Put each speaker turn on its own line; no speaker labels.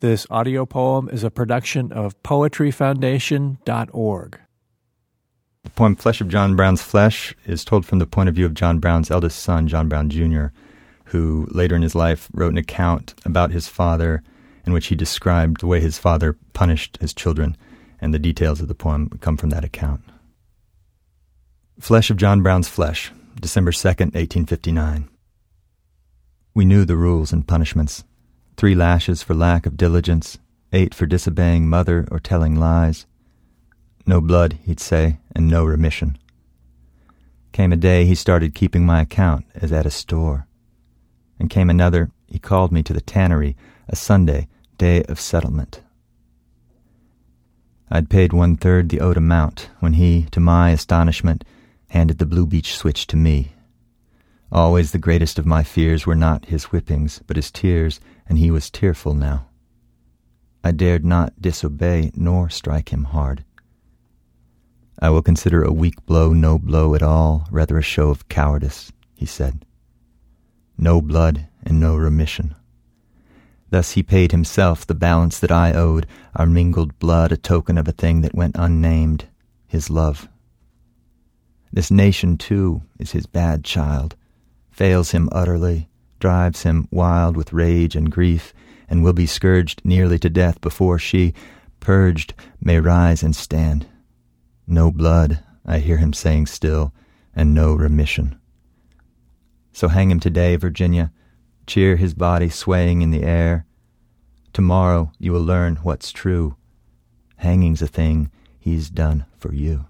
This audio poem is a production of poetryfoundation.org.
The poem Flesh of John Brown's Flesh is told from the point of view of John Brown's eldest son, John Brown Jr., who later in his life wrote an account about his father in which he described the way his father punished his children, and the details of the poem come from that account. Flesh of John Brown's Flesh, December 2nd, 1859. We knew the rules and punishments three lashes for lack of diligence, eight for disobeying mother or telling lies. No blood, he'd say, and no remission. Came a day he started keeping my account as at a store. And came another, he called me to the tannery, a Sunday, day of settlement. I'd paid one third the owed amount when he, to my astonishment, handed the Blue Beech switch to me. Always the greatest of my fears were not his whippings, but his tears, and he was tearful now. I dared not disobey nor strike him hard. I will consider a weak blow no blow at all, rather a show of cowardice, he said. No blood and no remission. Thus he paid himself the balance that I owed, our mingled blood a token of a thing that went unnamed, his love. This nation, too, is his bad child, fails him utterly, drives him wild with rage and grief, and will be scourged nearly to death before she, purged, may rise and stand. No blood, I hear him saying still, and no remission. So hang him today, Virginia, cheer his body swaying in the air. Tomorrow you will learn what's true. Hanging's a thing he's done for you.